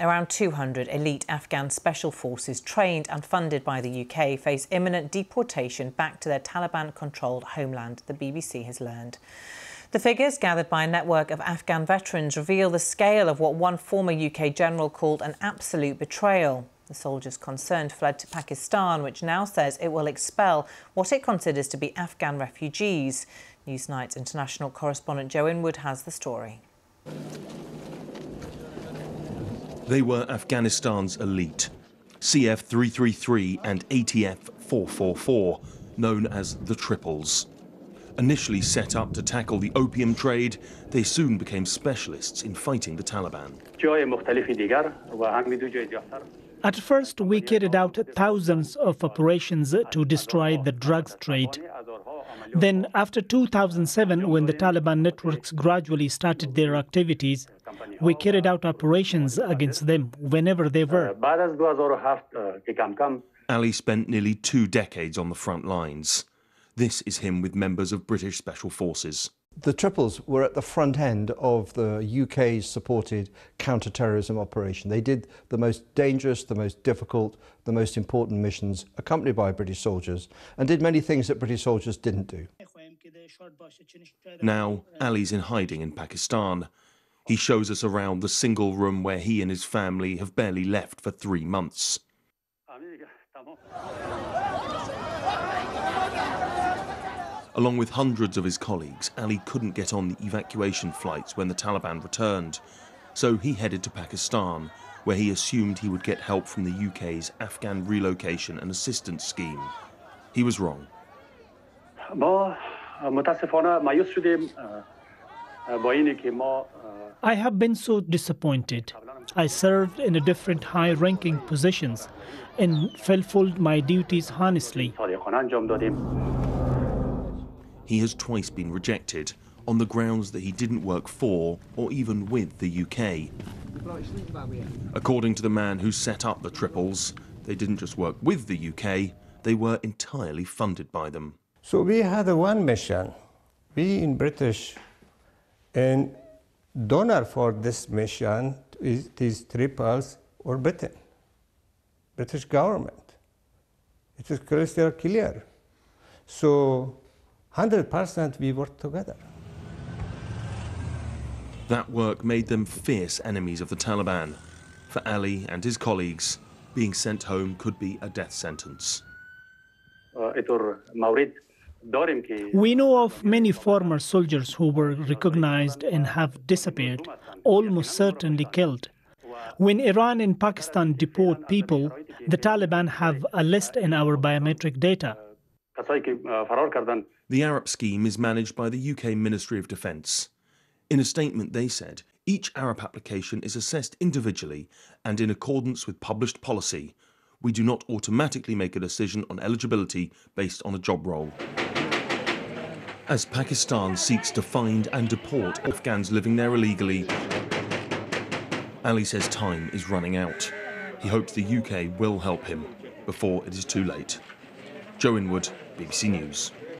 Around 200 elite Afghan special forces trained and funded by the UK face imminent deportation back to their Taliban controlled homeland, the BBC has learned. The figures gathered by a network of Afghan veterans reveal the scale of what one former UK general called an absolute betrayal. The soldiers concerned fled to Pakistan, which now says it will expel what it considers to be Afghan refugees. Newsnight's international correspondent Joe Inwood has the story. They were Afghanistan's elite, CF 333 and ATF 444, known as the Triples. Initially set up to tackle the opium trade, they soon became specialists in fighting the Taliban. At first, we carried out thousands of operations to destroy the drugs trade. Then, after 2007, when the Taliban networks gradually started their activities, we carried out operations against them whenever they were. Ali spent nearly two decades on the front lines. This is him with members of British Special Forces. The Triples were at the front end of the UK's supported counter-terrorism operation. They did the most dangerous, the most difficult, the most important missions accompanied by British soldiers and did many things that British soldiers didn't do. Now, Ali's in hiding in Pakistan. He shows us around the single room where he and his family have barely left for three months. Along with hundreds of his colleagues, Ali couldn't get on the evacuation flights when the Taliban returned. So he headed to Pakistan, where he assumed he would get help from the UK's Afghan Relocation and Assistance Scheme. He was wrong. I have been so disappointed. I served in different high ranking positions and fulfilled my duties honestly. He has twice been rejected on the grounds that he didn't work for or even with the UK. According to the man who set up the Triples, they didn't just work with the UK, they were entirely funded by them. So we had one mission. We in British and donor for this mission is these triples or Britain, British government. It is crystal clear. So 100% we work together. That work made them fierce enemies of the Taliban. For Ali and his colleagues, being sent home could be a death sentence. We know of many former soldiers who were recognized and have disappeared, almost certainly killed. When Iran and Pakistan deport people, the Taliban have a list in our biometric data. The ARAP scheme is managed by the UK Ministry of Defence. In a statement, they said each ARAP application is assessed individually and in accordance with published policy. We do not automatically make a decision on eligibility based on a job role. As Pakistan seeks to find and deport Afghans living there illegally, Ali says time is running out. He hopes the UK will help him before it is too late. Joe Inwood, BBC News.